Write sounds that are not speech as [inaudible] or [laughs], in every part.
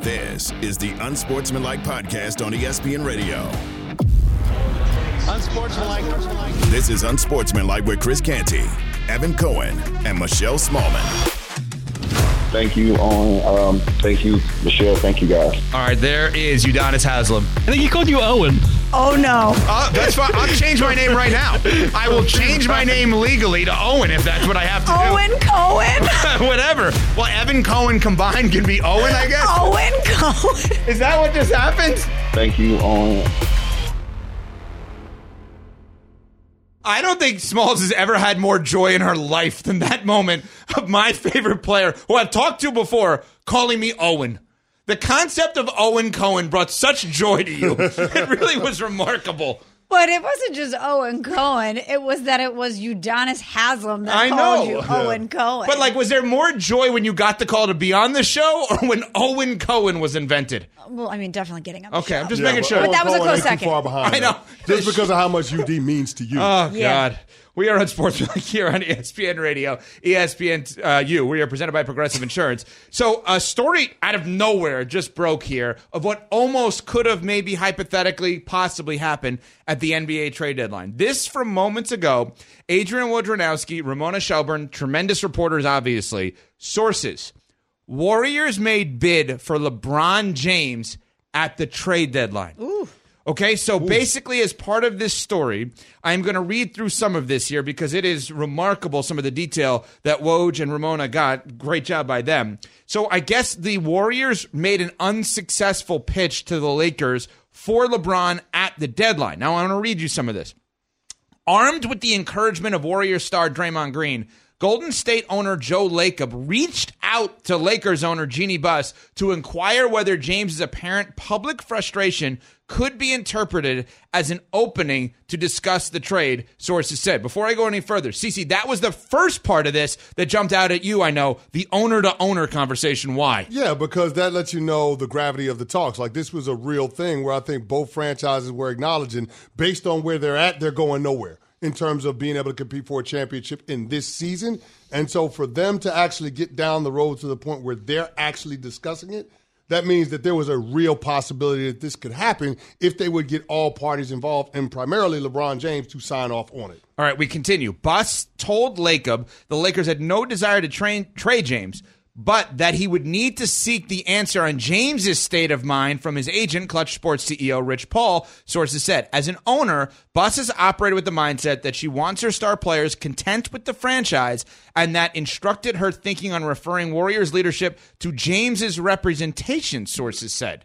This is the Unsportsmanlike Podcast on ESPN Radio. Unsportsmanlike. This is Unsportsmanlike with Chris Canty, Evan Cohen, and Michelle Smallman. Thank you, Owen. Um, thank you, Michelle. Thank you, guys. All right, there is Udonis Haslem. I think he called you Owen. Oh no. Uh, that's fine. I'll change my name right now. I will [laughs] change my name legally to Owen if that's what I have to do. Owen Cohen. [laughs] Whatever. Well, Evan Cohen combined can be Owen, I guess. Owen Cohen. [laughs] Is that what just happened? Thank you, Owen. I don't think Smalls has ever had more joy in her life than that moment of my favorite player, who I've talked to before, calling me Owen. The concept of Owen Cohen brought such joy to you. it really was remarkable. But it wasn't just Owen Cohen. It was that it was Udonis Haslem that I called know. you Owen Cohen. But like, was there more joy when you got the call to be on the show, or when Owen Cohen was invented? well, I mean, definitely getting on the Okay, show. I'm just Yeah, making but sure. But that was a close second. Far behind I know. Just because of how much UD means to you. Oh Yeah. God. We are Unsportsmanlike here on ESPN Radio, ESPN uh, U. We are presented by Progressive Insurance. So a story out of nowhere just broke here of what almost could have maybe hypothetically possibly happened at the NBA trade deadline. This from moments ago. Adrian Wojnarowski, Ramona Shelburne, tremendous reporters, obviously. Sources. Warriors made bid for LeBron James at the trade deadline. Okay, so basically, as part of this story, I'm going to read through some of this here because it is remarkable some of the detail that Woj and Ramona got. Great job by them. So I guess the Warriors made an unsuccessful pitch to the Lakers for LeBron at the deadline. Now I'm going to read you some of this. Armed with the encouragement of Warrior star Draymond Green, Golden State owner Joe Lacob reached out to Lakers owner Jeannie Buss to inquire whether James's apparent public frustration could be interpreted as an opening to discuss the trade, sources said. Before I go any further, Cece, that was the first part of this that jumped out at you, I know, the owner to owner conversation. Why? Yeah, because that lets you know the gravity of the talks. Like this was a real thing where I think both franchises were acknowledging, based on where they're at, they're going nowhere in terms of being able to compete for a championship in this season. And so for them to actually get down the road to the point where they're actually discussing it, that means that there was a real possibility that this could happen if they would get all parties involved and primarily LeBron James to sign off on it. All right, we continue. Buss told Lacob the Lakers had no desire to train, trade James, but that he would need to seek the answer on James's state of mind from his agent, Clutch Sports CEO Rich Paul. Sources said, as an owner, Buss has operated with the mindset that she wants her star players content with the franchise, and that instructed her thinking on referring Warriors leadership to James's representation. Sources said.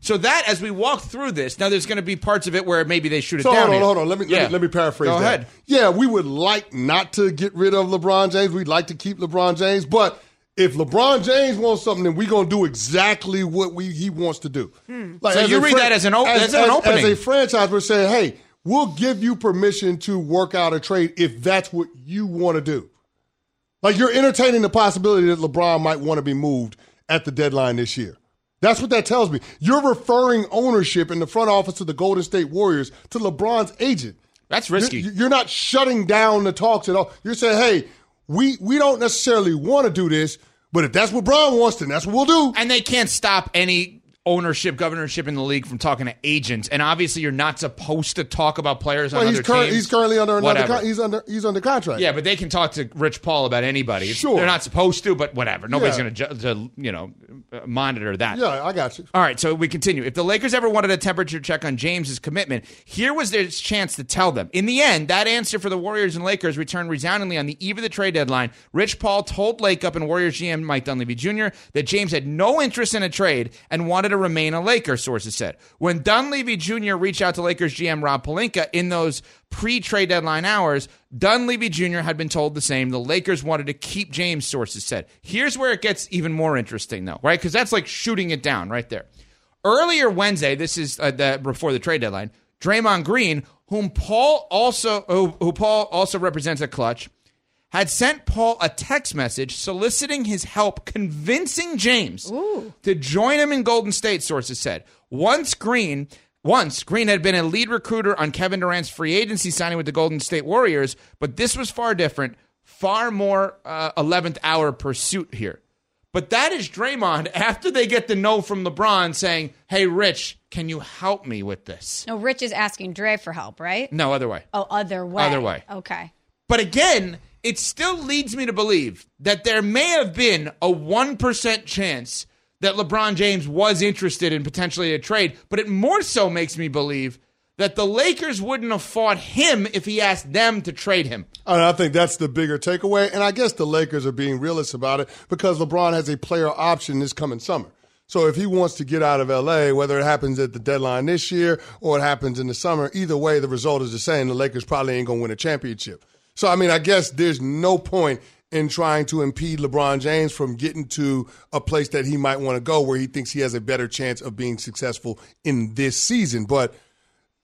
So that, as we walk through this, now there's going to be parts of it where maybe they shoot it So down. hold on, here. hold on. Let me, let me let me paraphrase Go that. ahead. Yeah, we would like not to get rid of LeBron James. We'd like to keep LeBron James, but if LeBron James wants something, then we're gonna do exactly what we he wants to do. Like, Hmm. So you a read that as an o- as an opening. As a franchise, we're saying, hey, we'll give you permission to work out a trade if that's what you want to do. Like you're entertaining the possibility that LeBron might want to be moved at the deadline this year. That's what that tells me. You're referring ownership in the front office of the Golden State Warriors to LeBron's agent. That's risky. You're, you're not shutting down the talks at all. You're saying, hey, we we don't necessarily want to do this, but if that's what Bron wants, then that's what we'll do. and they can't stop any ownership, governorship in the league from talking to agents. And obviously, you're not supposed to talk about players on Well, he's, other current, teams. he's currently under another. Con- he's under he's under contract. yeah, but they can talk to Rich Paul about anybody. It's- Sure. they're not supposed to, but whatever. Nobody's Yeah. going to, to you know monitor that. yeah, I got you. All right, so we continue. If the Lakers ever wanted a temperature check on James's commitment, here was their chance to tell them. In the end, that answer for the Warriors and Lakers returned resoundingly on the eve of the trade deadline. Rich Paul told Lacob and Warriors GM Mike Dunleavy Jr. that James had no interest in a trade and wanted a to remain a Laker, sources said. When Dunleavy Jr. reached out to Lakers GM Rob Pelinka in those pre trade deadline hours, Dunleavy Jr. had been told the same. The Lakers wanted to keep James, sources said. Here's where it gets even more interesting, though, right? Because that's like shooting it down right there. Earlier Wednesday, this is uh, the, before the trade deadline, Draymond Green, whom Paul also who, who Paul also represents at Clutch, had sent Paul a text message soliciting his help convincing James to join him in Golden State, sources said. Once Green once Green had been a lead recruiter on Kevin Durant's free agency signing with the Golden State Warriors, but this was far different, far more uh, 11th hour pursuit here. But that is Draymond [laughs] after they get the no from LeBron saying, "Hey Rich, can you help me with this?" No, Rich is asking Dre for help, right? No other way. Oh, other way. Other way. Okay. But again, it still leads me to believe that there may have been a 1% chance that LeBron James was interested in potentially a trade, but it more so makes me believe that the Lakers wouldn't have fought him if he asked them to trade him. I think that's the bigger takeaway. And I guess the Lakers are being realist about it because LeBron has a player option this coming summer. So if he wants to get out of LA, whether it happens at the deadline this year or it happens in the summer, either way, the result is the same. The Lakers probably ain't going to win a championship. So, I mean, I guess there's no point in trying to impede LeBron James from getting to a place that he might want to go where he thinks he has a better chance of being successful in this season. But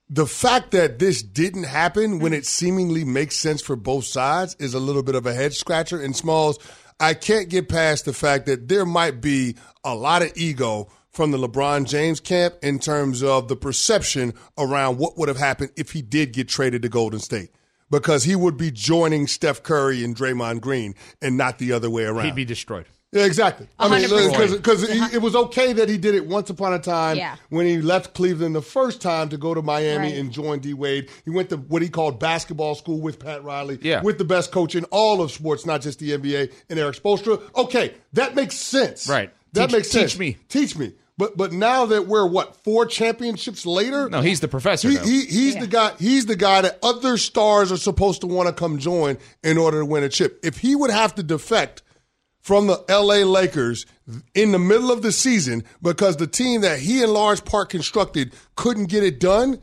the fact that this didn't happen when it seemingly makes sense for both sides is a little bit of a head scratcher. And Smalls, I can't get past the fact that there might be a lot of ego from the LeBron James camp in terms of the perception around what would have happened if he did get traded to Golden State. Because he would be joining Steph Curry and Draymond Green and not the other way around. He'd be destroyed. Yeah, exactly. I mean, 100%. because uh, it was okay that he did it once upon a time Yeah. when he left Cleveland the first time to go to Miami Right. and join D Wade. He went to what he called basketball school with Pat Riley, Yeah. with the best coach in all of sports, not just the NBA, and Eric Spoelstra. Okay, that makes sense. Right. That Teach- makes sense. teach me. Teach me. But but now that we're what four championships later, No, he's the professor. he, he he's the guy. He's the guy that other stars are supposed to want to come join in order to win a chip. If he would have to defect from the LA Lakers in the middle of the season because the team that he in large part constructed couldn't get it done,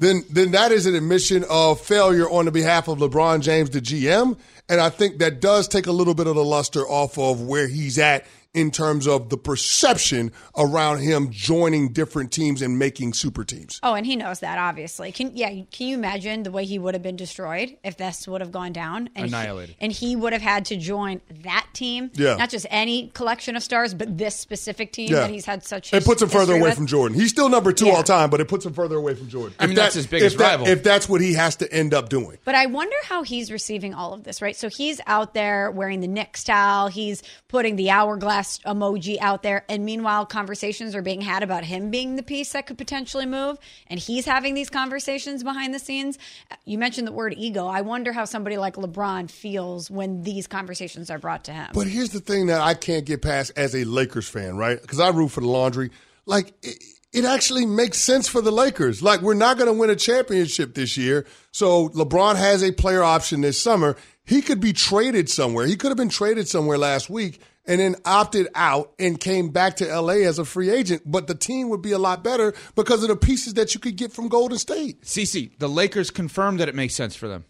then then that is an admission of failure on the behalf of LeBron James, the GM. And I think that does take a little bit of the luster off of where he's at in terms of the perception around him joining different teams and making super teams. Oh, and he knows that obviously. Can yeah? Can you imagine the way he would have been destroyed if this would have gone down? And he- Annihilated. and he would have had to join that team. Yeah. Not just any collection of stars, but this specific team Yeah. that he's had such. It puts him further away with. from Jordan. He's still number two Yeah. all time, but it puts him further away from Jordan. I mean, If that's his biggest if that- rival. If that's what he has to end up doing. But I wonder how he's receiving all of this, right? So he's out there wearing the Knicks towel. He's putting the hourglass emoji out there. And meanwhile, conversations are being had about him being the piece that could potentially move. And he's having these conversations behind the scenes. You mentioned the word ego. I wonder how somebody like LeBron feels when these conversations are brought to him. But here's the thing that I can't get past as a Lakers fan, right? Because I root for the laundry. Like, it, it actually makes sense for the Lakers. Like, we're not going to win a championship this year. So LeBron has a player option this summer. He could be traded somewhere. He could have been traded somewhere last week and then opted out and came back to LA as a free agent. But the team would be a lot better because of the pieces that you could get from Golden State. CC, the Lakers confirmed that it makes sense for them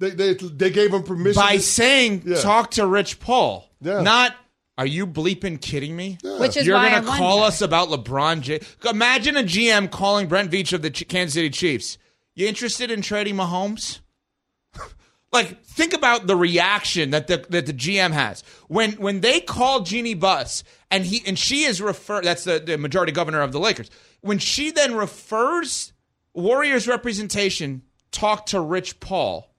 They, they, they gave him permission. by to- saying, Yeah. "Talk to Rich Paul." Yeah. Not, "Are you bleeping kidding me?" Which is You're gonna call us about LeBron James? Imagine a GM calling Brett Veach of the Ch- Kansas City Chiefs. You interested in trading Mahomes? Like, think about the reaction that the that the GM has when when they call Jeannie Buss and he and she is refer. That's the, the majority governor of the Lakers. When she then refers Warriors representation, talk to Rich Paul.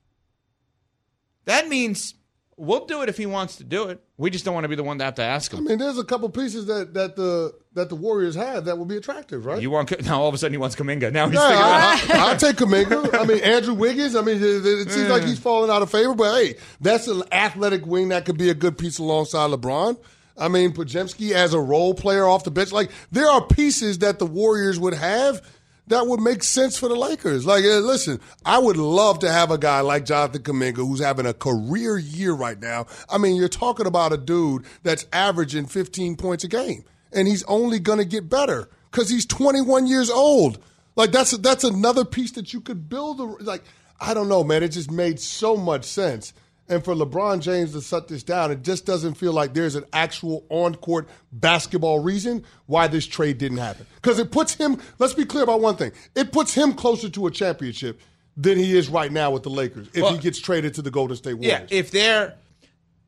That means we'll do it if he wants to do it. We just don't want to be the one to have to ask him. I mean, there's a couple pieces that, that the that the Warriors have that would be attractive, right? You want now all of a sudden he wants Kuminga. Now he's Yeah, thinking I, I, I take Kuminga. I mean, Andrew Wiggins. I mean, it, it seems like he's falling out of favor, but hey, that's an athletic wing that could be a good piece alongside LeBron. I mean, Podziemski as a role player off the bench. Like, there are pieces that the Warriors would have that would make sense for the Lakers. Like, uh, listen, I would love to have a guy like Jonathan Kuminga who's having a career year right now. I mean, you're talking about a dude that's averaging 15 points a game. and he's only going to get better because he's 21 years old. Like that's that's another piece that you could build. Like I don't know, man. It just made so much sense. And for LeBron James to shut this down, it just doesn't feel like there's an actual on court basketball reason why this trade didn't happen. Because it puts him, let's be clear about one thing it puts him closer to a championship than he is right now with the Lakers if Well- he gets traded to the Golden State Warriors. Yeah, if they're.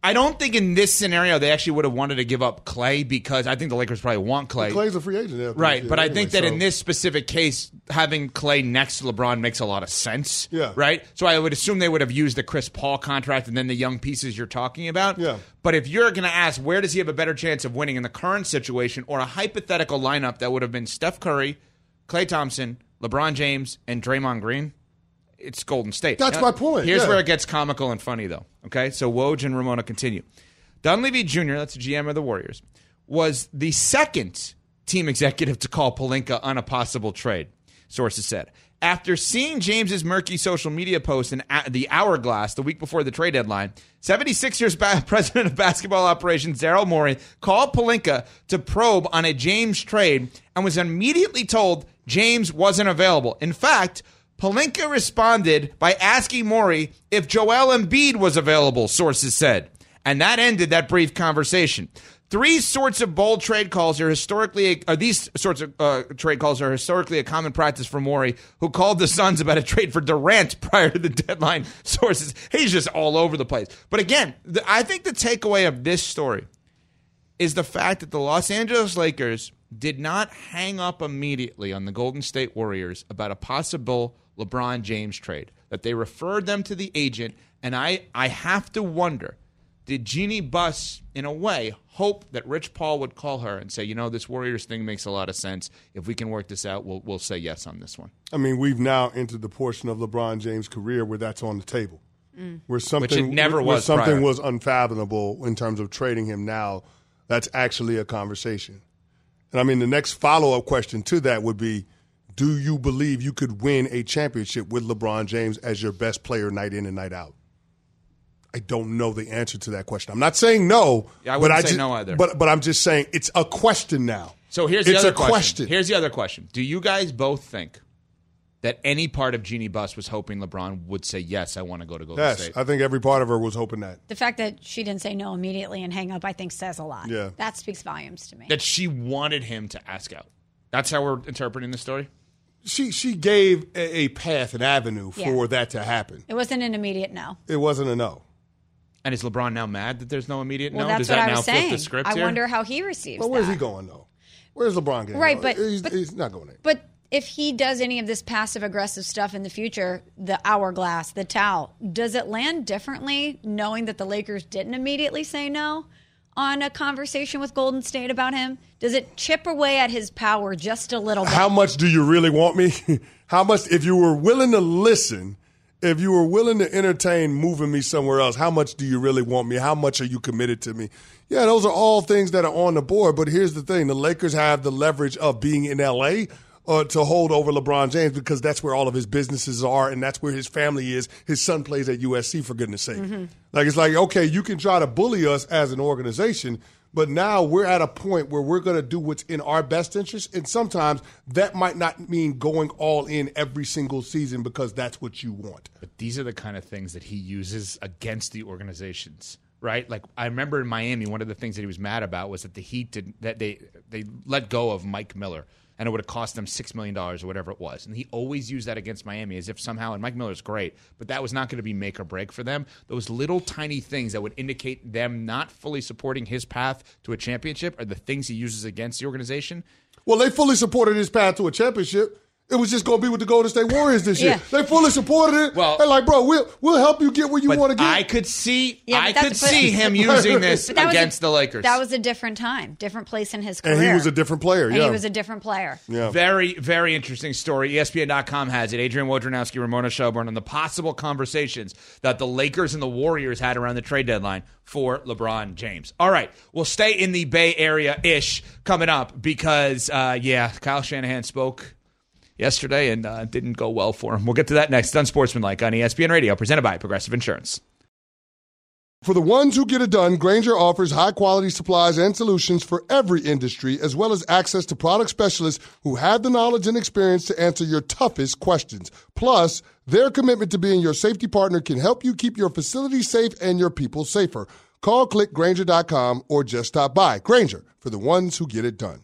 I don't think in this scenario they actually would have wanted to give up Klay because I think the Lakers probably want Klay. Klay's a free agent. after Right, this but year I think that so- in this specific case, having Klay next to LeBron makes a lot of sense. Yeah. Right? So I would assume they would have used the Chris Paul contract and then the young pieces you're talking about. Yeah. But if you're going to ask where does he have a better chance of winning in the current situation or a hypothetical lineup that would have been Steph Curry, Klay Thompson, LeBron James, and Draymond Green, it's Golden State. That's my point, Here's yeah. where it gets comical and funny, though. Okay, so Woj and Ramona continue. Dunleavy Jr., that's the GM of the Warriors, was the second team executive to call Pelinka on a possible trade. Sources said after seeing James's murky social media post in the Hourglass the week before the trade deadline, 76ers ba- [laughs] president of basketball operations Daryl Morey called Pelinka to probe on a James trade and was immediately told James wasn't available. In fact, Pelinka responded by asking Morey if Joel Embiid was available, sources said. And that ended that brief conversation. Three sorts of bold trade calls are historically, or these sorts of uh, trade calls are historically a common practice for Morey, who called the Suns about a trade for Durant [laughs] prior to the deadline. [laughs] Sources, he's just all over the place. But again, the, I think the takeaway of this story is the fact that the Los Angeles Lakers did not hang up immediately on the Golden State Warriors about a possible LeBron James trade. That they referred them to the agent, and I, I have to wonder did Jeannie Buss, in a way, hope that Rich Paul would call her and say, you know, this Warriors thing makes a lot of sense. If we can work this out, we'll, we'll say yes on this one. I mean, we've now entered the portion of LeBron James' career where that's on the table. Where something never where was something prior. was unfathomable in terms of trading him now. That's actually a conversation. And I mean, the next follow up question to that would be Do you believe you could win a championship with LeBron James as your best player night in and night out? I don't know the answer to that question. I'm not saying no. Yeah, I but wouldn't I say just, no either. But, but I'm just saying it's a question now. So here's the it's other a question. question. Here's the other question. Do you guys both think that any part of Jeannie Buss was hoping LeBron would say, yes, I want to go to Golden yes, State? I think every part of her was hoping that. The fact that she didn't say no immediately and hang up, I think, says a lot. Yeah. That speaks volumes to me. that she wanted him to ask out. That's how we're interpreting the story. She she gave a, a path, an avenue for Yeah. that to happen. it wasn't an immediate no. It wasn't a no. And is LeBron now mad that there's no immediate Well, no? that's Does what that I now was flip saying. the script I here? wonder how he receives But where's that. he going though? Where's LeBron going? Right, but- he's, but- he's not going there. But if he does any of this passive aggressive stuff in the future, the hourglass, the towel, does it land differently knowing that the Lakers didn't immediately say no on a conversation with Golden State about him? Does it chip away at his power just a little bit? How much do you really want me? [laughs] How much? If you were willing to listen, if you were willing to entertain moving me somewhere else, how much do you really want me? How much are you committed to me? Yeah, those are all things that are on the board. But here's the thing: the Lakers have the leverage of being in LA. Uh, to hold over LeBron James because that's where all of his businesses are and that's where his family is. His son plays at USC for goodness sake. Like it's like okay, you can try to bully us as an organization, but now we're at a point where we're going to do what's in our best interest. And sometimes that might not mean going all in every single season because that's what you want. But these are the kind of things that he uses against the organizations, right? Like I remember in Miami, one of the things that he was mad about was that the Heat did that they they let go of Mike Miller. And it would have cost them six million dollars or whatever it was, and he always used that against Miami as if somehow. And Mike Miller's great, but that was not going to be make or break for them. Those little tiny things that would indicate them not fully supporting his path to a championship are the things he uses against the organization. Well, they fully supported his path to a championship. It was just going to be with the Golden State Warriors this year. Yeah. They fully supported it. Well- they're like, bro, we'll we'll help you get where you want to get. I could see, Yeah, I could see him [laughs] using this But that was a- against the Lakers. That was a different time, different place in his career. and he was a different player. And yeah, he was a different player. yeah. Very, very interesting story. ESPN.com has it. Adrian Wojnarowski, Ramona Shelburne on the possible conversations that the Lakers and the Warriors had around the trade deadline for LeBron James. All right, we'll stay in the Bay Area ish coming up because, uh, yeah, Kyle Shanahan spoke yesterday and uh, didn't go well for him. We'll get to that next on Sportsmanlike on ESPN Radio, presented by Progressive Insurance. For the ones who get it done, Grainger offers high quality supplies and solutions for every industry, as well as access to product specialists who have the knowledge and experience to answer your toughest questions. Plus, their commitment to being your safety partner can help you keep your facility safe and your people safer. Call clickgrainger.com or just stop by. Grainger for the ones who get it done.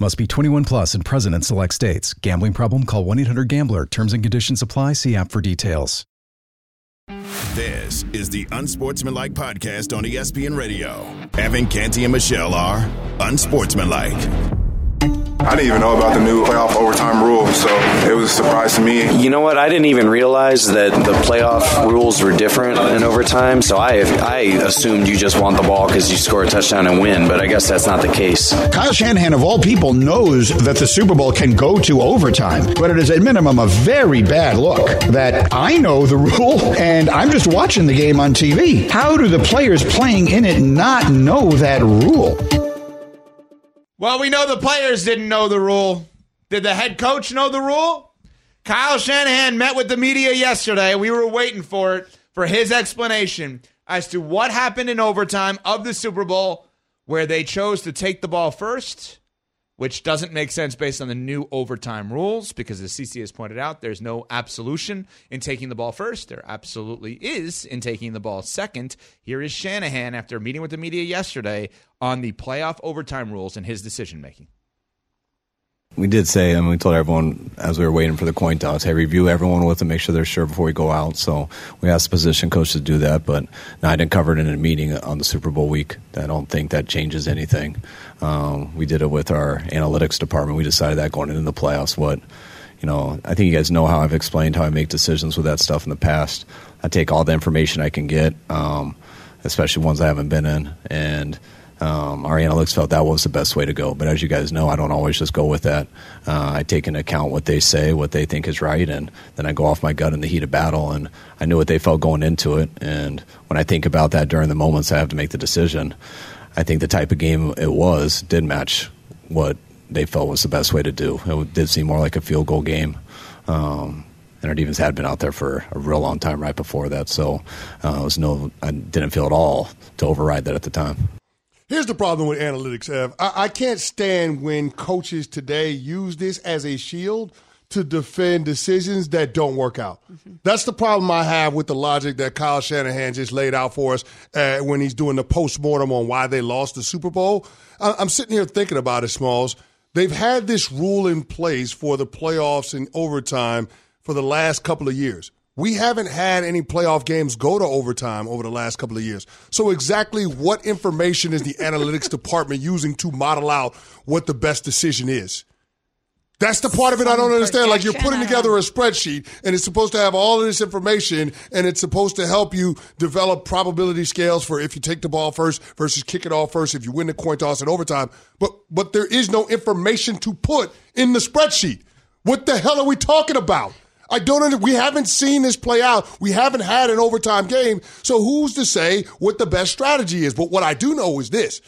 Must be 21 plus and present in select states. Gambling problem? Call 1 800 Gambler. Terms and conditions apply. See app for details. This is the Unsportsmanlike podcast on ESPN Radio. Evan Canty and Michelle are Unsportsmanlike. I didn't even know about the new playoff overtime rule, so it was a surprise to me. You know what? I didn't even realize that the playoff rules were different in overtime. So I I assumed you just want the ball because you score a touchdown and win. But I guess that's not the case. Kyle Shanahan, of all people, knows that the Super Bowl can go to overtime, but it is at minimum a very bad look that I know the [laughs] rule and I'm just watching the game on TV. How do the players playing in it not know that rule? Well, we know the players didn't know the rule. Did the head coach know the rule? Kyle Shanahan met with the media yesterday. We were waiting for it for his explanation as to what happened in overtime of the Super Bowl where they chose to take the ball first, which doesn't make sense based on the new overtime rules because as CC has pointed out, there's no absolution in taking the ball first. There absolutely is in taking the ball second. Here is Shanahan after meeting with the media yesterday on the playoff overtime rules and his decision making. We did say, and we told everyone as we were waiting for the coin toss, hey, review everyone with them, make sure they're sure before we go out. So we asked the position coach to do that, but no, I didn't cover it in a meeting on the Super Bowl week. I don't think that changes anything. Um, we did it with our analytics department. We decided that going into the playoffs, what you know, I think you guys know how I've explained how I make decisions with that stuff in the past. I take all the information I can get, um, especially ones I haven't been in, and um, our analytics felt that was the best way to go. But as you guys know, I don't always just go with that. Uh, I take into account what they say, what they think is right, and then I go off my gut in the heat of battle. And I knew what they felt going into it. And when I think about that during the moments I have to make the decision, I think the type of game it was did match what they felt was the best way to do. It did seem more like a field goal game. Um, and our defense had been out there for a real long time right before that. So uh, it was no, I didn't feel at all to override that at the time. Here's the problem with analytics, Ev. I, I can't stand when coaches today use this as a shield to defend decisions that don't work out. Mm-hmm. That's the problem I have with the logic that Kyle Shanahan just laid out for us uh, when he's doing the postmortem on why they lost the Super Bowl. I, I'm sitting here thinking about it, Smalls. They've had this rule in place for the playoffs and overtime for the last couple of years. We haven't had any playoff games go to overtime over the last couple of years. So, exactly what information is the [laughs] analytics department using to model out what the best decision is? That's the part of it I don't understand. Like you're putting together a spreadsheet and it's supposed to have all of this information and it's supposed to help you develop probability scales for if you take the ball first versus kick it off first, if you win the coin toss in overtime. But but there is no information to put in the spreadsheet. What the hell are we talking about? I don't under, we haven't seen this play out. We haven't had an overtime game. So who's to say what the best strategy is? But what I do know is this.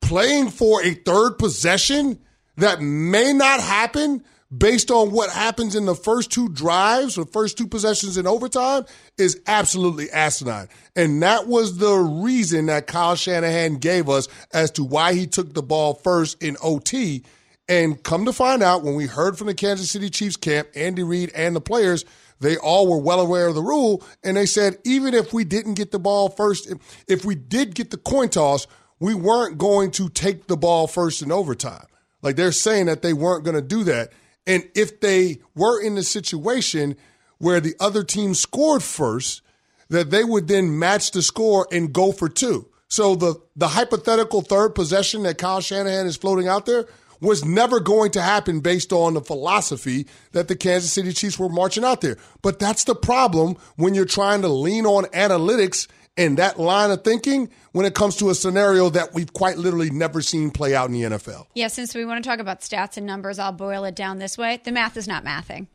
Playing for a third possession that may not happen based on what happens in the first two drives or first two possessions in overtime is absolutely asinine. And that was the reason that Kyle Shanahan gave us as to why he took the ball first in OT. And come to find out, when we heard from the Kansas City Chiefs camp, Andy Reid and the players, they all were well aware of the rule. And they said, even if we didn't get the ball first, if we did get the coin toss, we weren't going to take the ball first in overtime. Like they're saying that they weren't going to do that. And if they were in the situation where the other team scored first, that they would then match the score and go for two. So the, the hypothetical third possession that Kyle Shanahan is floating out there was never going to happen based on the philosophy that the Kansas City Chiefs were marching out there. But that's the problem when you're trying to lean on analytics and that line of thinking when it comes to a scenario that we've quite literally never seen play out in the NFL. Yeah, since we want to talk about stats and numbers, I'll boil it down this way. The math is not mathing.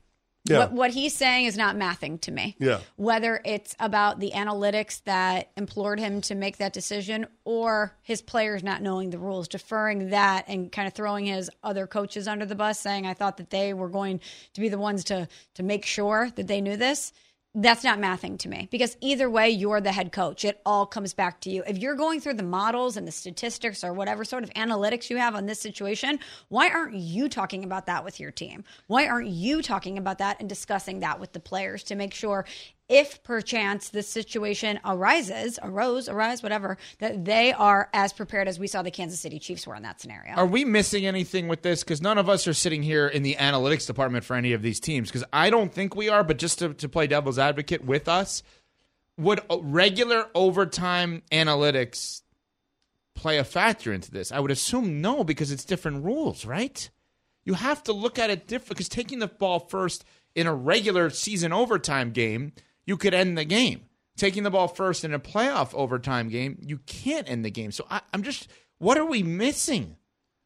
Yeah. What, what he's saying is not mathing to me. Yeah. Whether it's about the analytics that implored him to make that decision or his players not knowing the rules, deferring that and kind of throwing his other coaches under the bus, saying, I thought that they were going to be the ones to, to make sure that they knew this that's not mathing to me because either way you're the head coach. It all comes back to you. If you're going through the models and the statistics or whatever sort of analytics you have on this situation why aren't you talking about that with your team? Why aren't you talking about that and discussing that with the players to make sure if perchance this situation arises, arose, arise, whatever, that they are as prepared as we saw the Kansas City Chiefs were in that scenario. Are we missing anything with this? Because none of us are sitting here in the analytics department for any of these teams. Because I don't think we are, but just to, to play devil's advocate with us, would regular overtime analytics play a factor into this? I would assume no, because it's different rules, right? You have to look at it different because taking the ball first in a regular season overtime game – you could end the game. Taking the ball first in a playoff overtime game, you can't end the game. So I, I'm just, what are we missing?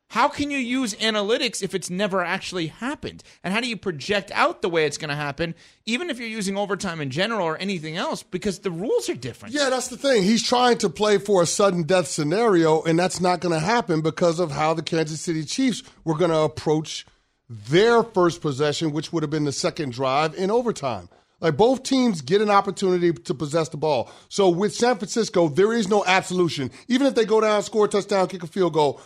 How can you use analytics if it's never actually happened? And how do you project out the way it's going to happen, even if you're using overtime in general or anything else, because the rules are different? Yeah, that's the thing. He's trying to play for a sudden death scenario, and that's not going to happen because of how the Kansas City Chiefs were going to approach their first possession, which would have been the second drive in overtime. Like both teams get an opportunity to possess the ball. So with San Francisco, there is no absolution. Even if they go down, score a touchdown, kick a field goal,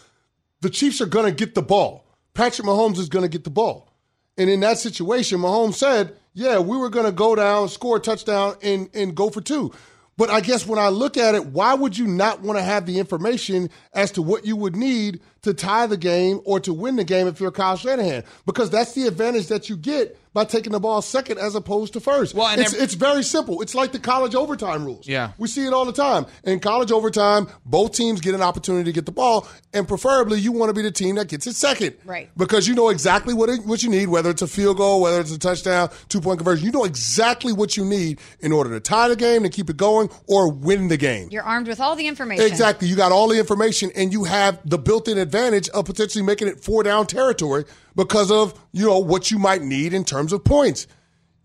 the Chiefs are going to get the ball. Patrick Mahomes is going to get the ball. And in that situation, Mahomes said, yeah, we were going to go down, score a touchdown, and, and go for two. But I guess when I look at it, why would you not want to have the information as to what you would need to tie the game or to win the game if you're Kyle Shanahan? Because that's the advantage that you get by taking the ball second as opposed to first. Well, it's, every- it's very simple. It's like the college overtime rules. Yeah. We see it all the time. In college overtime, both teams get an opportunity to get the ball, and preferably you want to be the team that gets it second. Right. Because you know exactly what, it, what you need, whether it's a field goal, whether it's a touchdown, two point conversion. You know exactly what you need in order to tie the game, to keep it going, or win the game. You're armed with all the information. Exactly. You got all the information, and you have the built in advantage of potentially making it four down territory because of you know what you might need in terms of points.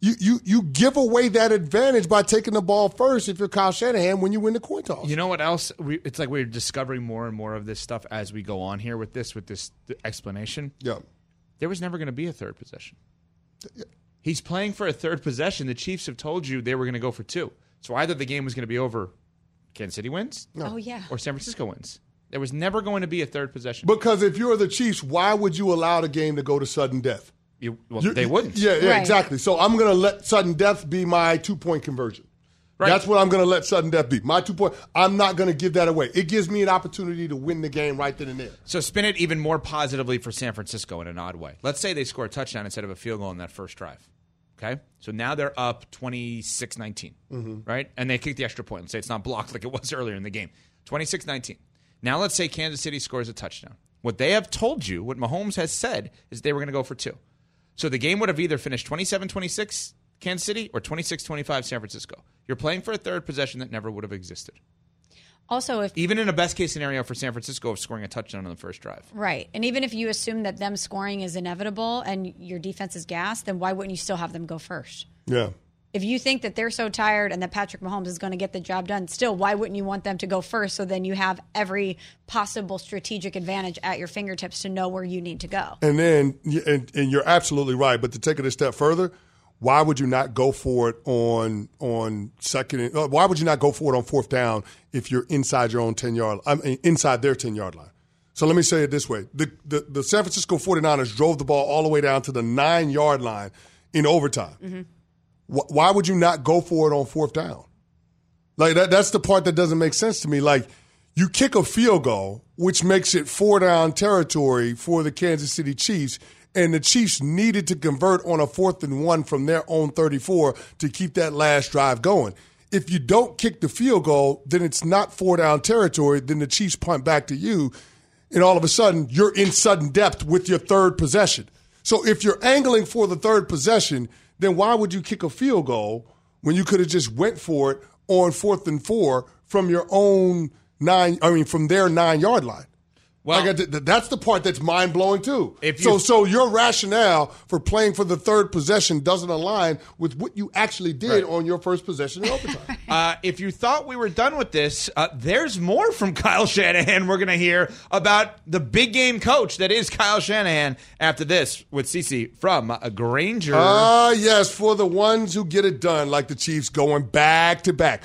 You, you you give away that advantage by taking the ball first if you're Kyle Shanahan when you win the coin toss. You know what else? We, it's like we're discovering more and more of this stuff as we go on here with this with this explanation. Yeah, there was never going to be a third possession. He's playing for a third possession. The Chiefs have told you they were going to go for two. So either the game was going to be over, Kansas City wins, no. oh yeah, or San Francisco wins. There was never going to be a third possession. Because if you're the Chiefs, why would you allow the game to go to sudden death? You, well, you, they wouldn't. Yeah, yeah right. exactly. So I'm going to let sudden death be my two point conversion. Right. That's what I'm going to let sudden death be. My two point. I'm not going to give that away. It gives me an opportunity to win the game right then and there. So spin it even more positively for San Francisco in an odd way. Let's say they score a touchdown instead of a field goal in that first drive. Okay, so now they're up 26-19, mm-hmm. right? And they kick the extra point. Let's say it's not blocked like it was earlier in the game. 26-19. Now let's say Kansas City scores a touchdown. What they have told you, what Mahomes has said, is they were going to go for two. So the game would have either finished 27 26 Kansas City or 26 25 San Francisco. You're playing for a third possession that never would have existed. Also, if even in a best case scenario for San Francisco of scoring a touchdown on the first drive, right? And even if you assume that them scoring is inevitable and your defense is gas, then why wouldn't you still have them go first? Yeah if you think that they're so tired and that Patrick Mahomes is going to get the job done, still, why wouldn't you want them to go first so then you have every possible strategic advantage at your fingertips to know where you need to go? And then, and, and you're absolutely right. But to take it a step further, why would you not go for it on on second? Uh, why would you not go for it on fourth down if you're inside your own ten yard? I mean, inside their ten yard line. So let me say it this way: the, the the San Francisco 49ers drove the ball all the way down to the nine yard line in overtime. Mm-hmm why would you not go for it on fourth down? Like that, that's the part that doesn't make sense to me. Like you kick a field goal, which makes it four down territory for the Kansas City Chiefs, and the Chiefs needed to convert on a fourth and one from their own 34 to keep that last drive going. If you don't kick the field goal, then it's not four down territory. Then the Chiefs punt back to you, and all of a sudden you're in sudden death with your third possession. So if you're angling for the third possession, then why would you kick a field goal when you could have just went for it on fourth and four from your own nine. I mean, from their nine yard line. Well, like, th- th- that's the part that's mind blowing too. If so, you- so your rationale for playing for the third possession doesn't align with what you actually did on your first possession in overtime. [laughs] Uh, if you thought we were done with this, uh, there's more from [laughs] Kyle Shanahan. We're going to hear about the big game coach that is Kyle Shanahan after this with Cece from uh, Grainger. Ah, yes, for the ones who get it done, like the Chiefs going back to back.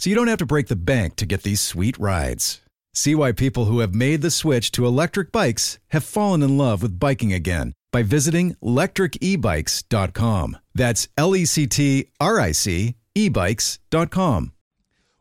so you don't have to break the bank to get these sweet rides. See why people who have made the switch to electric bikes have fallen in love with biking again by visiting lectricebikes.com. That's L E C T R I C ebikes.com.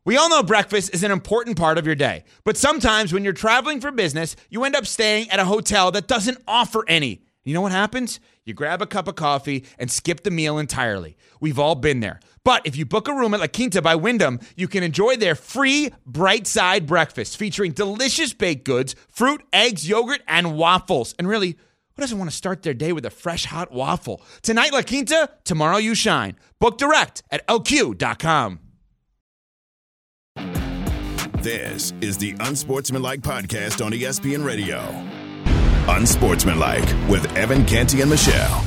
We all know breakfast is an important part of your day, but sometimes when you're traveling for business, you end up staying at a hotel that doesn't offer any. You know what happens? You grab a cup of coffee and skip the meal entirely. We've all been there. But if you book a room at La Quinta by Wyndham, you can enjoy their free bright side breakfast featuring delicious baked goods, fruit, eggs, yogurt, and waffles. And really, who doesn't want to start their day with a fresh hot waffle? Tonight, La Quinta, tomorrow, you shine. Book direct at lq.com. This is the Unsportsmanlike podcast on ESPN Radio. Unsportsmanlike with Evan Canty and Michelle.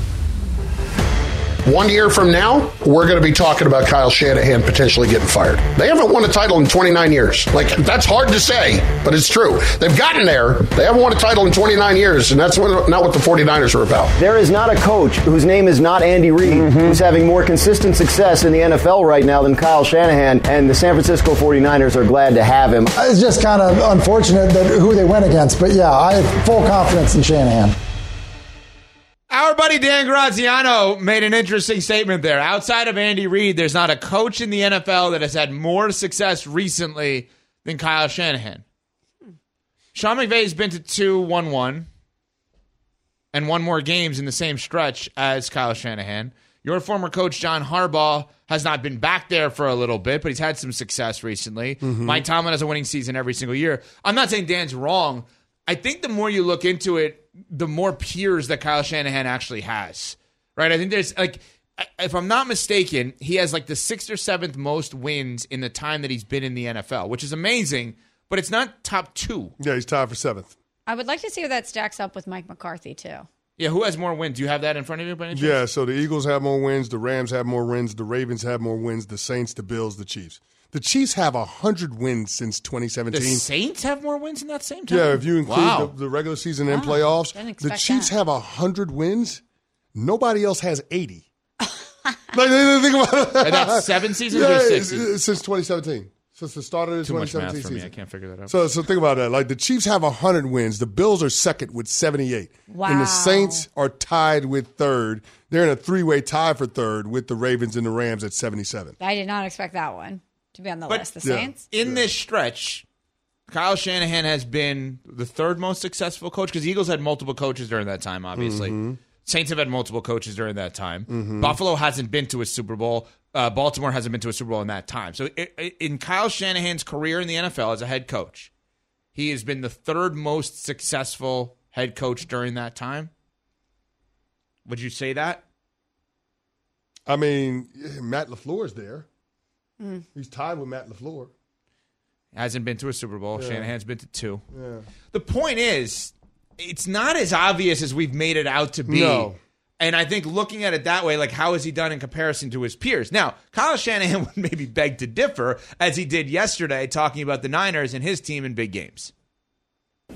One year from now, we're going to be talking about Kyle Shanahan potentially getting fired. They haven't won a title in 29 years. Like, that's hard to say, but it's true. They've gotten there. They haven't won a title in 29 years, and that's what, not what the 49ers are about. There is not a coach whose name is not Andy Reid mm-hmm. who's having more consistent success in the NFL right now than Kyle Shanahan, and the San Francisco 49ers are glad to have him. It's just kind of unfortunate that who they went against, but yeah, I have full confidence in Shanahan. Our buddy Dan Graziano made an interesting statement there. Outside of Andy Reid, there's not a coach in the NFL that has had more success recently than Kyle Shanahan. Sean McVay's been to two one one and won more games in the same stretch as Kyle Shanahan. Your former coach John Harbaugh has not been back there for a little bit, but he's had some success recently. Mm-hmm. Mike Tomlin has a winning season every single year. I'm not saying Dan's wrong. I think the more you look into it, the more peers that Kyle Shanahan actually has. Right? I think there's like if I'm not mistaken, he has like the sixth or seventh most wins in the time that he's been in the NFL, which is amazing, but it's not top two. Yeah, he's tied for seventh. I would like to see how that stacks up with Mike McCarthy too. Yeah, who has more wins? Do you have that in front of you by any? Yeah, so the Eagles have more wins, the Rams have more wins, the Ravens have more wins, the Saints, the Bills, the Chiefs. The Chiefs have 100 wins since 2017. The 2017. Saints have more wins in that same time. Yeah, if you include wow. the, the regular season and ah, playoffs, the Chiefs that. have 100 wins. Nobody else has 80. [laughs] like, think about it. [laughs] And that's [laughs] seven seasons or Yeah, six it's- seasons? it's Since 2017. Since the start of the Too much 2017 math for me. I can't figure that out. So, so think about that. Like the Chiefs have 100 wins. The Bills are second with 78. Wow. And the Saints are tied with third. They're in a three way tie for third with the Ravens and the Rams at 77. I did not expect that one to be on the But- list. The Yeah. Saints. in this stretch, Kyle Shanahan has been the third most successful coach because Eagles had multiple coaches during that time, obviously. Mm-hmm. Saints have had multiple coaches during that time. Buffalo hasn't been to a Super Bowl. Uh, Baltimore hasn't been to a Super Bowl in that time. So, i i in Kyle Shanahan's career in the NFL as a head coach, he has been the third most successful head coach during that time. Would you say that? I mean, Matt Matt is there. Hmm. He's tied with Matt LaFleur. Hasn't been to a Super Bowl. Yeah. Shanahan's been to two. Yeah. The point is, it's not as obvious as we've made it out to be. No. And I think looking at it that way, like how has he done in comparison to his peers? Now, Kyle Shanahan [laughs] would maybe beg to differ, as he did yesterday, talking about the Niners and his team in big games.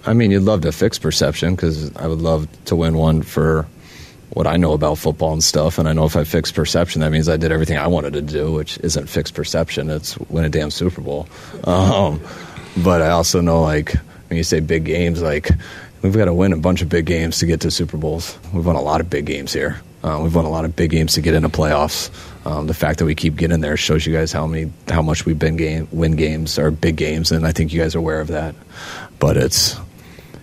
I mean, you'd love to fix perception because I would love to win one for what I know about football and stuff. And I know if I fix perception, that means I did everything I wanted to do, which isn't fix perception. It's win a damn Super Bowl. Um, but I also know, like, when you say big games, like, we've got to win a bunch of big games to get to Super Bowls. We've won a lot of big games here. Uh, we've won a lot of big games to get into playoffs. Um, the fact that we keep getting there shows you guys how many, how much we've been game, win games or big games, and I think you guys are aware of that. But it's,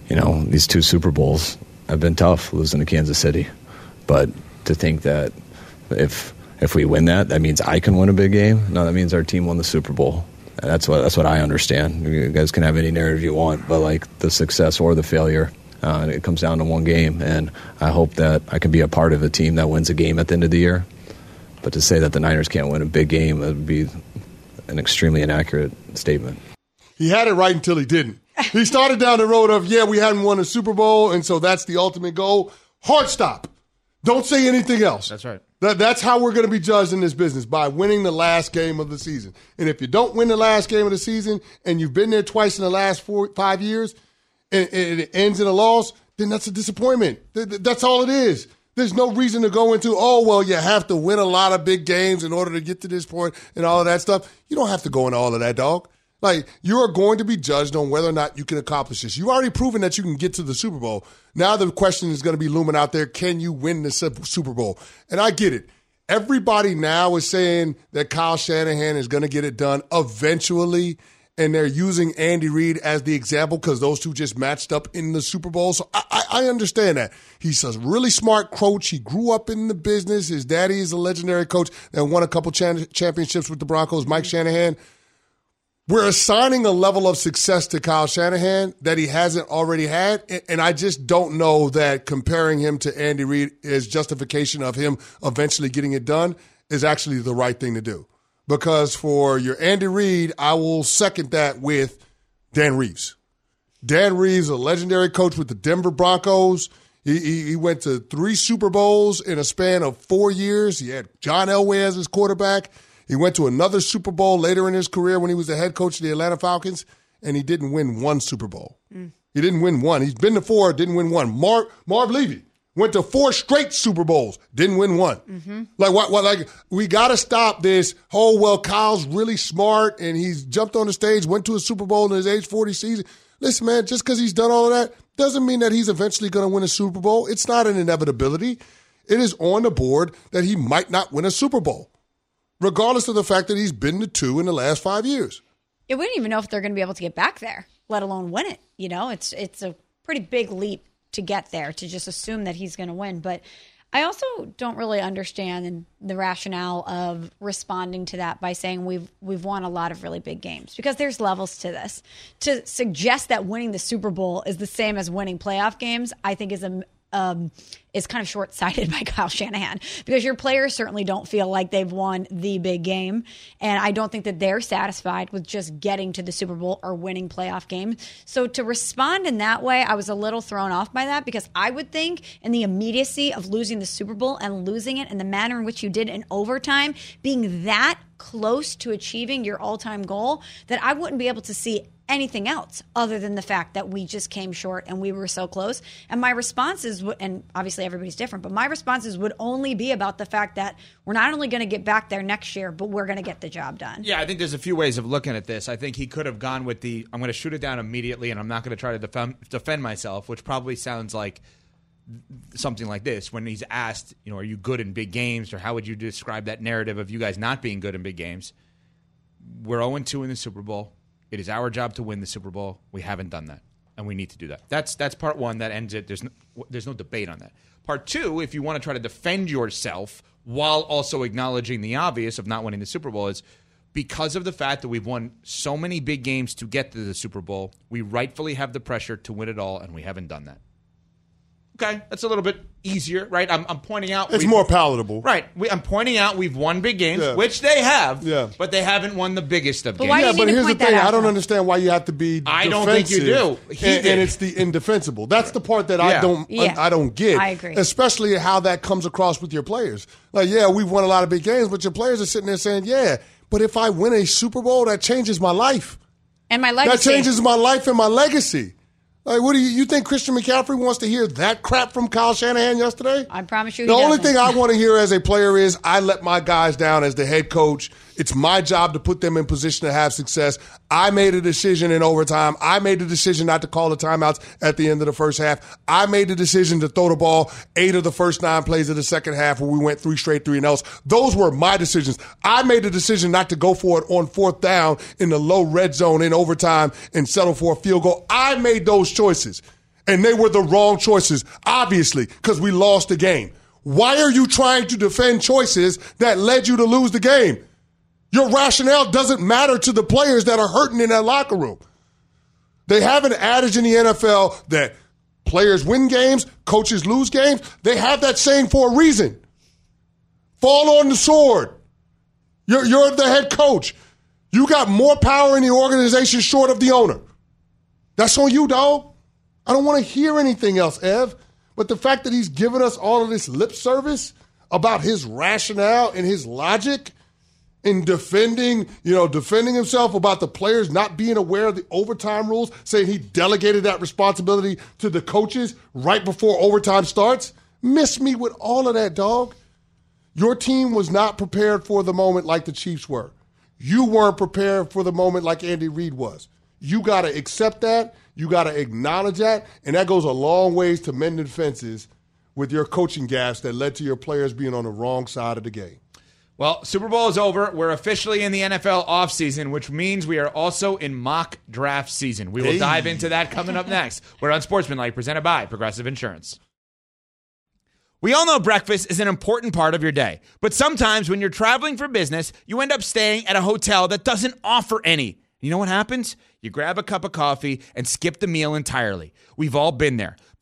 you know, these two Super Bowls have been tough losing to Kansas City. But to think that if if we win that, that means I can win a big game. No, that means our team won the Super Bowl. And that's what that's what I understand. You guys can have any narrative you want, but like the success or the failure, uh, it comes down to one game. And I hope that I can be a part of a team that wins a game at the end of the year. But to say that the Niners can't win a big game would be an extremely inaccurate statement. He had it right until he didn't. He started down the road of, yeah, we hadn't won a Super Bowl, and so that's the ultimate goal. Hard stop. Don't say anything else. That's right. That, that's how we're going to be judged in this business by winning the last game of the season. And if you don't win the last game of the season and you've been there twice in the last four, five years and, and it ends in a loss, then that's a disappointment. That's all it is. There's no reason to go into, oh, well, you have to win a lot of big games in order to get to this point and all of that stuff. You don't have to go into all of that, dog. Like, you are going to be judged on whether or not you can accomplish this. You've already proven that you can get to the Super Bowl. Now the question is going to be looming out there can you win the Super Bowl? And I get it. Everybody now is saying that Kyle Shanahan is going to get it done eventually. And they're using Andy Reid as the example because those two just matched up in the Super Bowl. So I, I, understand that. He's a really smart coach. He grew up in the business. His daddy is a legendary coach that won a couple championships with the Broncos, Mike Shanahan we're assigning a level of success to Kyle Shanahan that he hasn't already had. And I just don't know that comparing him to Andy Reid is justification of him eventually getting it done is actually the right thing to do. Because for your Andy Reid, I will second that with Dan Reeves. Dan Reeves, a legendary coach with the Denver Broncos. He, he, he went to three Super Bowls in a span of four years. He had John Elway as his quarterback. He went to another Super Bowl later in his career when he was the head coach of the Atlanta Falcons, and he didn't win one Super Bowl. Mm. He didn't win one. He's been to four, didn't win one. Marv, Marv Levy went to four straight Super Bowls, didn't win one. Mm-hmm. Like what? What? Like we got to stop this. Oh well, Kyle's really smart, and he's jumped on the stage, went to a Super Bowl in his age forty season. Listen, man, just because he's done all of that doesn't mean that he's eventually going to win a Super Bowl. It's not an inevitability. It is on the board that he might not win a Super Bowl regardless of the fact that he's been to two in the last five years. Yeah, we don't even know if they're going to be able to get back there, let alone win it. You know, it's it's a pretty big leap to get there to just assume that he's going to win. But I also don't really understand the rationale of responding to that by saying we've we've won a lot of really big games because there's levels to this. To suggest that winning the Super Bowl is the same as winning playoff games, I think is a um, is kind of short sighted [laughs] by Kyle Shanahan because your players certainly don't feel like they've won the big game. And I don't think that they're satisfied with just getting to the Super Bowl or winning playoff games. So to respond in that way, I was a little thrown off by that because I would think in the immediacy of losing the Super Bowl and losing it in the manner in which you did in overtime, being that close to achieving your all time goal, that I wouldn't be able to see anything else other than the fact that we just came short and we were so close. And my responses, and obviously everybody's different, but my responses would only be about the fact that we're not only going to get back there next year, but we're going to get the job done. Yeah, I think there's a few ways of looking at this. I think he could have gone with the I'm going to shoot it down immediately and I'm not going to try to defend, defend myself, which probably sounds like something like this when he's asked, you know, are you good in big games or how would you describe that narrative of you guys not being good in big games? We're 0 2 in the Super Bowl it is our job to win the Super Bowl. We haven't done that, and we need to do that. That's that's part one. That ends it. There's no, there's no debate on that. Part two, if you want to try to defend yourself while also acknowledging the obvious of not winning the Super Bowl, is because of the fact that we've won so many big games to get to the Super Bowl, we rightfully have the pressure to win it all, and we haven't done that. Okay, that's a little bit easier, right? I'm, I'm pointing out it's more palatable, right? We, I'm pointing out we've won big games, yeah. which they have, yeah. but they haven't won the biggest of but games. Why yeah, you but here's the thing: I don't understand why you have to be. I don't think you do. And, and, it's the indefensible. That's the part that I don't. Yeah. I, I don't get. I agree, especially how that comes across with your players. Like, yeah, we've won a lot of big games, but your players are sitting there saying, "Yeah, but if I win a Super Bowl, that changes my life, and my legacy. That changes my life and my legacy." Like, what do you, you think Christian McCaffrey wants to hear that crap from Kyle Shanahan yesterday? I promise you. The he only doesn't. thing I [laughs] want to hear as a player is I let my guys down as the head coach. It's my job to put them in position to have success. I made a decision in overtime. I made the decision not to call the timeouts at the end of the first half. I made the decision to throw the ball eight of the first nine plays of the second half where we went three straight three and else. Those were my decisions. I made the decision not to go for it on fourth down in the low red zone in overtime and settle for a field goal. I made those choices. And they were the wrong choices, obviously, because we lost the game. Why are you trying to defend choices that led you to lose the game? Your rationale doesn't matter to the players that are hurting in that locker room. They have an adage in the NFL that players win games, coaches lose games. They have that saying for a reason. Fall on the sword. You're, you're the head coach. You got more power in the organization short of the owner. That's on you, dog. I don't want to hear anything else, Ev. But the fact that he's giving us all of this lip service about his rationale and his logic in defending, you know, defending himself about the players not being aware of the overtime rules, saying he delegated that responsibility to the coaches right before overtime starts. Miss me with all of that, dog. Your team was not prepared for the moment like the Chiefs were. You weren't prepared for the moment like Andy Reid was. You got to accept that. You got to acknowledge that. And that goes a long ways to mending fences with your coaching gaps that led to your players being on the wrong side of the game. Well, Super Bowl is over. We're officially in the NFL offseason, which means we are also in mock draft season. We will Hey. dive into that coming up next. We're Unsportsmanlike, presented by Progressive Insurance. We all know breakfast is an important part of your day, but sometimes when you're traveling for business, you end up staying at a hotel that doesn't offer any. You know what happens? You grab a cup of coffee and skip the meal entirely. We've all been there.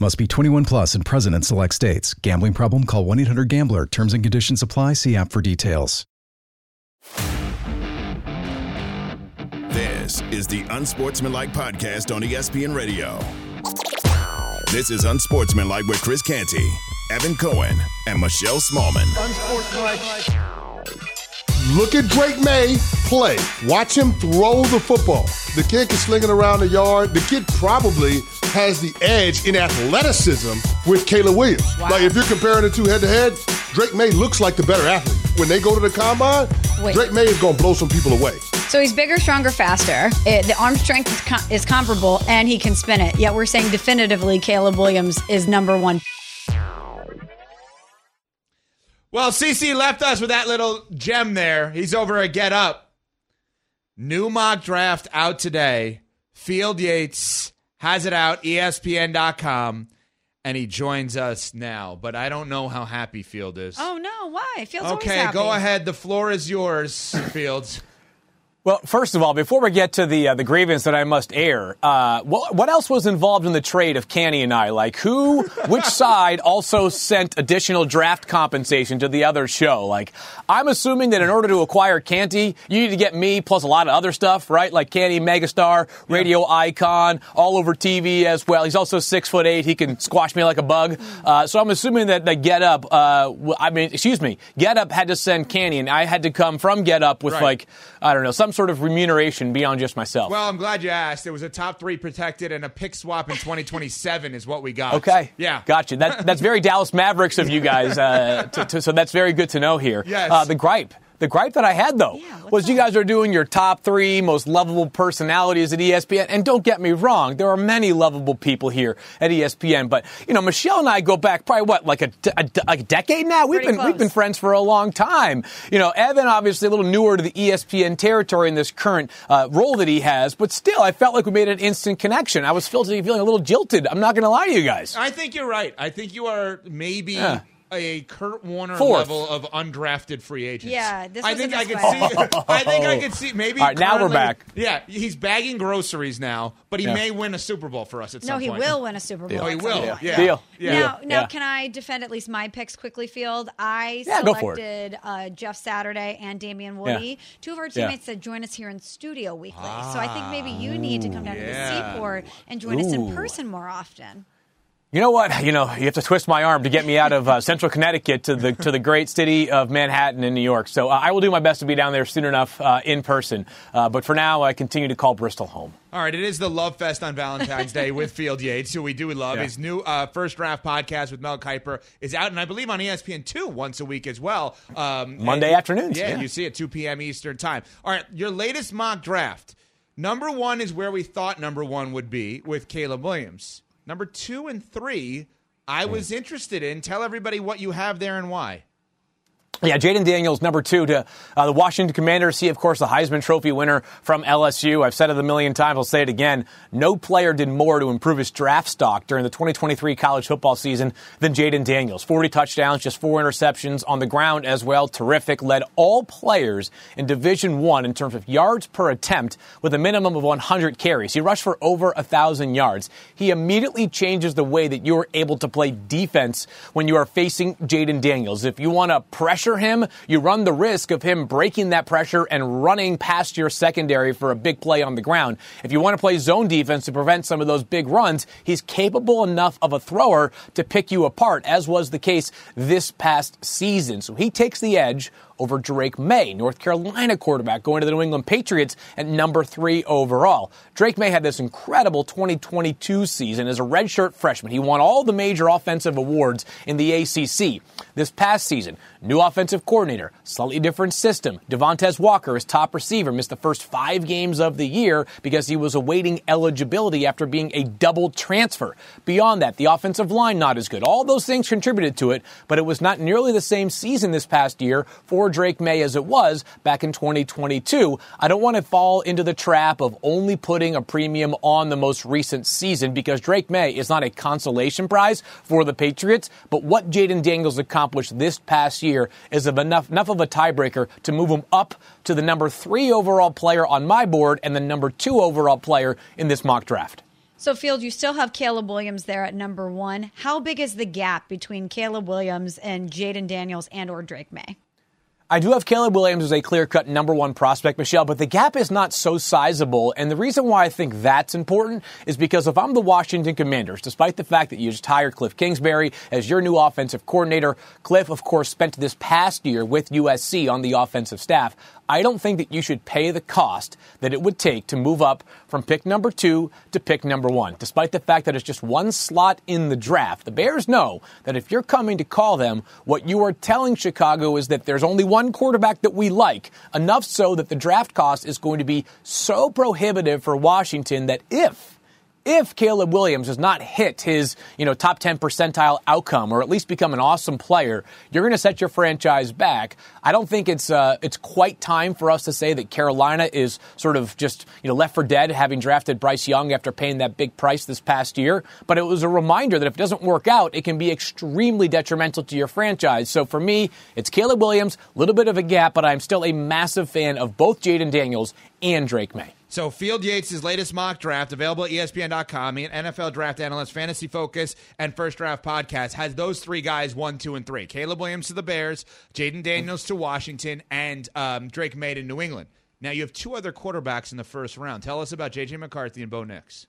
Must be 21 plus and present in select states. Gambling problem? Call 1 800 Gambler. Terms and conditions apply. See app for details. This is the Unsportsmanlike Podcast on ESPN Radio. This is Unsportsmanlike with Chris Canty, Evan Cohen, and Michelle Smallman. Look at Drake Maye play. Watch him throw the football. The kid can sling it around the yard. The kid probably has the edge in athleticism with Caleb Williams. Like if you're comparing the two head to head, Drake Maye looks like the better athlete. When they go to the combine, Wait. Drake Maye is going to blow some people away. So he's bigger, stronger, faster. It, the arm strength is, com- is comparable, and he can spin it. Yet we're saying definitively Caleb Williams is number one. Well, CC left us with that little gem there. He's over at Get Up. New mock draft out today. Field Yates has it out, ESPN.com, and he joins us now. But I don't know how happy Field is. Oh no, why? Feels always okay, happy. go ahead. The floor is yours, Fields. Well, first of all, before we get to the uh, the grievance that I must air, uh, what, what else was involved in the trade of Canty and I? Like, who, which [laughs] side also sent additional draft compensation to the other show? Like, I'm assuming that in order to acquire Canty, you need to get me plus a lot of other stuff, right? Like Canty, megastar, radio icon, all over TV as well. He's also six foot eight. He can squash me like a bug. Uh, so I'm assuming that the Get Up, uh, I mean, excuse me, Get Up had to send Canty, and I had to come from Get Up with Right. like, I don't know, some sort of remuneration beyond just myself. Well, I'm glad you asked. It was a top three protected, and a pick swap in 2027 is what we got. Okay. Yeah. Gotcha. That, that's very Dallas Mavericks of you guys. Uh, to, to, so that's very good to know here. [laughs] Yes. Uh, the gripe. The gripe that I had, though, was you guys are doing your top three most lovable personalities at ESPN. And don't get me wrong, there are many lovable people here at ESPN. But, you know, Michelle and I go back probably, what, like a, a, a decade now? We've Pretty been, we've been friends for a long time. You know, Evan, obviously, a little newer to the ESPN territory in this current uh, role that he has. But still, I felt like we made an instant connection. I was feeling, feeling a little jilted. I'm not going to lie to you guys. I think you're right. I think you are maybe Yeah. A Kurt Warner Fourth. level of undrafted free agents. Yeah, this I was think a I could misfire. see. I think I could see maybe. All right, now we're currently- back. Yeah, he's bagging groceries now, but he Yeah. may win a Super Bowl for us at No, some he point. will win a Super Bowl. Oh, he at some will. point. Yeah. Deal. Yeah. Now, now, Yeah. can I defend at least my picks quickly, Field? I Yeah, go for it. selected uh, Jeff Saturday and Damien Woody. Two of our Yeah. teammates said join us here in studio weekly. so I think maybe you need to come down to the yeah. seaport and join us in Ooh. person more often. You know what? You know, you have to twist my arm to get me out of uh, Central Connecticut to the to the great city of Manhattan in New York. So uh, I will do my best to be down there soon enough uh, in person. Uh, but for now, I continue to call Bristol home. All right, it is the Love Fest on Valentine's Day with [laughs] Field Yates, who we do love. Yeah. His new uh, first draft podcast with Mel Kiper is out, and I believe on ESPN two once a week as well. Um, Monday and- afternoons, Yeah, yeah. you see it two p.m. Eastern time. All right, your latest mock draft. Number one is where we thought number one would be with Caleb Williams. Number two and three, I hmm. was interested in. Tell everybody what you have there and why. Yeah, Jayden Daniels, number two to uh, the Washington Commanders. He, of course, the Heisman Trophy winner from LSU. I've said it a million times. I'll say it again. No player did more to improve his draft stock during the 2023 college football season than Jayden Daniels. 40 touchdowns, just four interceptions on the ground as well. Terrific. Led all players in Division One in terms of yards per attempt with a minimum of 100 carries. He rushed for over a thousand yards. He immediately changes the way that you're able to play defense when you are facing Jayden Daniels. If you want to pressure him, you run the risk of him breaking that pressure and running past your secondary for a big play on the ground. If you want to play zone defense to prevent some of those big runs, he's capable enough of a thrower to pick you apart, as was the case this past season. So he takes the edge over Drake Maye, North Carolina quarterback, going to the New England Patriots at number three overall. Drake Maye had this incredible 2022 season as a redshirt freshman. He won all the major offensive awards in the ACC. This past season, new offensive coordinator, slightly different system. Devontez Walker, his top receiver, missed the first five games of the year because he was awaiting eligibility after being a double transfer. Beyond that, the offensive line not as good. All those things contributed to it, but it was not nearly the same season this past year for Drake Maye as it was back in 2022. I don't want to fall into the trap of only putting a premium on the most recent season because Drake Maye is not a consolation prize for the Patriots, but what Jayden Daniels accomplished this past year is of enough, enough of a tiebreaker to move him up to the number three overall player on my board and the number two overall player in this mock draft. So, Field, you still have Caleb Williams there at number one. How big is the gap between Caleb Williams and Jayden Daniels and or Drake Maye? I do have Caleb Williams as a clear cut number one prospect, Michelle, but the gap is not so sizable. And the reason why I think that's important is because if I'm the Washington Commanders, despite the fact that you just hired Cliff Kingsbury as your new offensive coordinator, Cliff, of course, spent this past year with USC on the offensive staff. I don't think that you should pay the cost that it would take to move up from pick number two to pick number one. Despite the fact that it's just one slot in the draft, the Bears know that if you're coming to call them, what you are telling Chicago is that there's only one quarterback that we like, enough so that the draft cost is going to be so prohibitive for Washington that if if Caleb Williams does not hit his, you know, top 10 percentile outcome or at least become an awesome player, you're going to set your franchise back. I don't think it's uh, it's quite time for us to say that Carolina is sort of just, you know, left for dead having drafted Bryce Young after paying that big price this past year, but it was a reminder that if it doesn't work out, it can be extremely detrimental to your franchise. So for me, it's Caleb Williams, a little bit of a gap, but I'm still a massive fan of both Jayden Daniels and Drake Maye. So Field Yates' latest mock draft, available at ESPN.com, an NFL draft analyst, Fantasy Focus, and First Draft Podcast, has those three guys one, two, and three. Caleb Williams to the Bears, Jayden Daniels to Washington, and um, Drake Maye to New England. Now you have two other quarterbacks in the first round. Tell us about J.J. McCarthy and Bo Nix.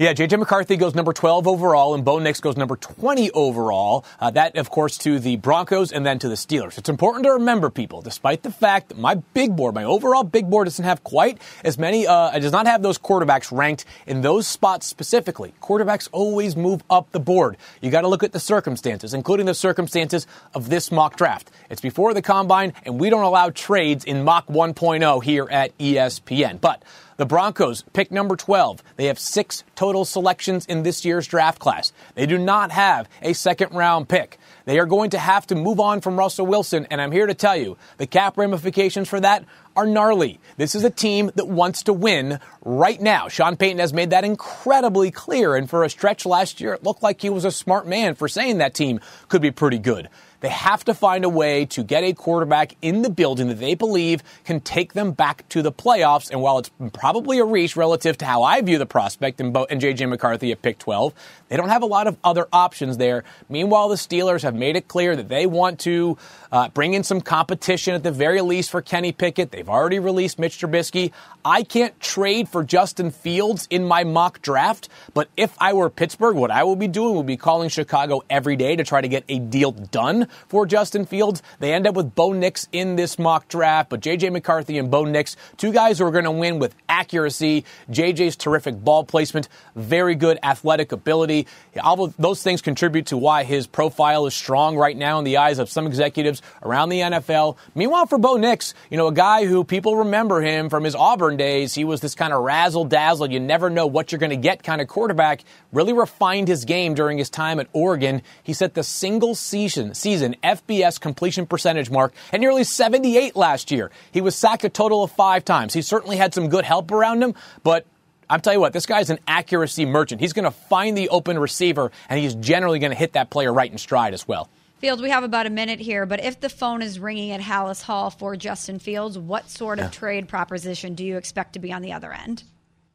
Yeah, J.J. McCarthy goes number 12 overall, and Bo Nix goes number 20 overall. Uh, that, of course, to the Broncos and then to the Steelers. It's important to remember, people, despite the fact that my big board, my overall big board, doesn't have quite as many, uh, it does not have those quarterbacks ranked in those spots specifically. Quarterbacks always move up the board. You got to look at the circumstances, including the circumstances of this mock draft. It's before the combine, and we don't allow trades in mock 1.0 here at ESPN. But the Broncos pick number 12. They have six total selections in this year's draft class. They do not have a second round pick. They are going to have to move on from Russell Wilson, and I'm here to tell you the cap ramifications for that are gnarly. This is a team that wants to win right now. Sean Payton has made that incredibly clear, and for a stretch last year, it looked like he was a smart man for saying that team could be pretty good. They have to find a way to get a quarterback in the building that they believe can take them back to the playoffs. And while it's probably a reach relative to how I view the prospect and, Bo- and J.J. McCarthy at pick 12, they don't have a lot of other options there. Meanwhile, the Steelers have made it clear that they want to uh, bring in some competition at the very least for Kenny Pickett. They've already released Mitch Trubisky. I can't trade for Justin Fields in my mock draft, but if I were Pittsburgh, what I would be doing would be calling Chicago every day to try to get a deal done for Justin Fields. They end up with Bo Nix in this mock draft, but JJ McCarthy and Bo Nix, two guys who are going to win with accuracy. JJ's terrific ball placement, very good athletic ability. All of those things contribute to why his profile is strong right now in the eyes of some executives around the NFL. Meanwhile, for Bo Nix, you know, a guy who people remember him from his Auburn days, he was this kind of razzle dazzle, you never know what you're going to get kind of quarterback, really refined his game during his time at Oregon. He set the single season, season FBS completion percentage mark at nearly 78 last year. He was sacked a total of five times. He certainly had some good help around him, but I'm telling you what, this guy's an accuracy merchant. He's going to find the open receiver, and he's generally going to hit that player right in stride as well. Fields, we have about a minute here, but if the phone is ringing at Halas Hall for Justin Fields, what sort of Yeah. trade proposition do you expect to be on the other end?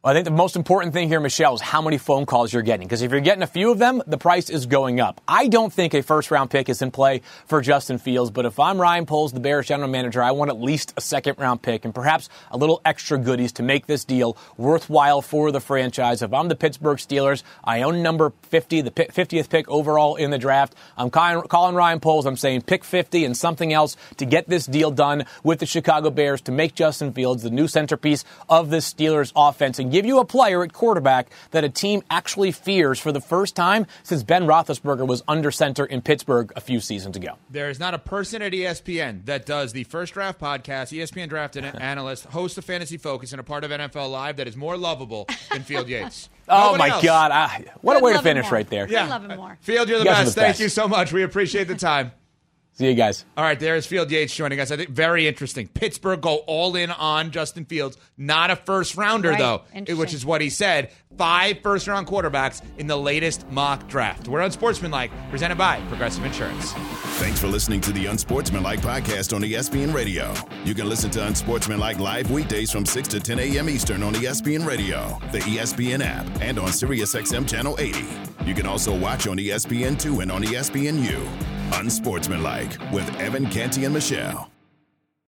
Well, I think the most important thing here, Michelle, is how many phone calls you're getting. Because if you're getting a few of them, the price is going up. I don't think a first round pick is in play for Justin Fields, but if I'm Ryan Poles, the Bears general manager, I want at least a second round pick and perhaps a little extra goodies to make this deal worthwhile for the franchise. If I'm the Pittsburgh Steelers, I own number 50, the 50th pick overall in the draft. I'm calling, Ryan Poles. I'm saying pick 50 and something else to get this deal done with the Chicago Bears to make Justin Fields the new centerpiece of this Steelers offense and give you a player at quarterback that a team actually fears for the first time since Ben Roethlisberger was under center in Pittsburgh a few seasons ago. There is not a person at ESPN that does the first draft podcast, ESPN draft [laughs] analyst, host of Fantasy Focus, and a part of NFL Live that is more lovable than Field Yates. [laughs] Oh Nobody my else. God! I, what a way to finish right there. Couldn't love him more. Field, you're the You best. the Thank best. you so much. We appreciate the time. See you guys. All right, there is Field Yates joining us. I think very interesting. Pittsburgh go all in on Justin Fields. Not a first rounder, Right. though, which is what he said. Five first round quarterbacks in the latest mock draft. We're Unsportsmanlike, presented by Progressive Insurance. Thanks for listening to the Unsportsmanlike podcast on ESPN Radio. You can listen to Unsportsmanlike live weekdays from 6 to 10 a.m. Eastern on ESPN Radio, the ESPN app, and on SiriusXM Channel 80. You can also watch on E ESPN2 and on ESPNU. Unsportsmanlike with Evan Canty and Michelle.